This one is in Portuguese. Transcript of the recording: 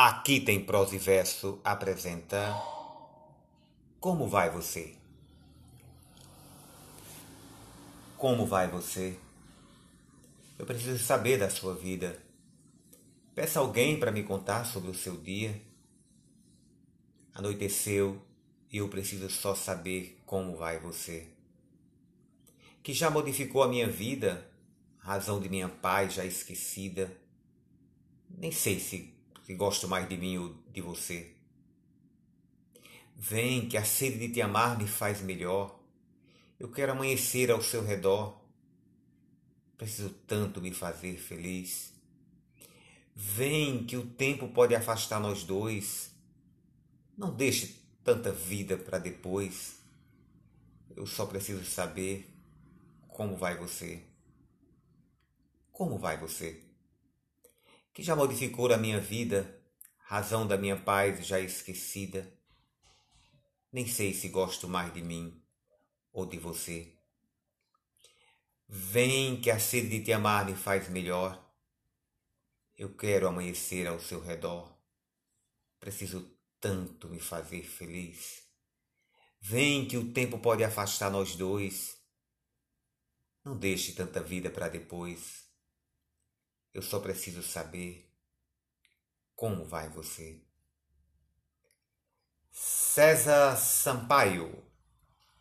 Aqui tem prosa e verso apresenta Como vai você? Como vai você? Eu preciso saber da sua vida. Peça alguém para me contar sobre o seu dia. Anoiteceu e eu preciso só saber como vai você. Que já modificou a minha vida, razão de minha paz já esquecida. Nem sei se, se gosto mais de mim ou de você. Vem, que a sede de te amar me faz melhor. Eu quero amanhecer ao seu redor. Preciso tanto me fazer feliz. Vem, que o tempo pode afastar nós dois. Não deixe tanta vida para depois. Eu só preciso saber como vai você. Como vai você? Que já modificou a minha vida, razão da minha paz já esquecida. Nem sei se gosto mais de mim ou de você. Vem que a sede de te amar me faz melhor. Eu quero amanhecer ao seu redor. Preciso tanto me fazer feliz. Vem que o tempo pode afastar nós dois. Não deixe tanta vida para depois. Eu só preciso saber como vai você. César Sampaio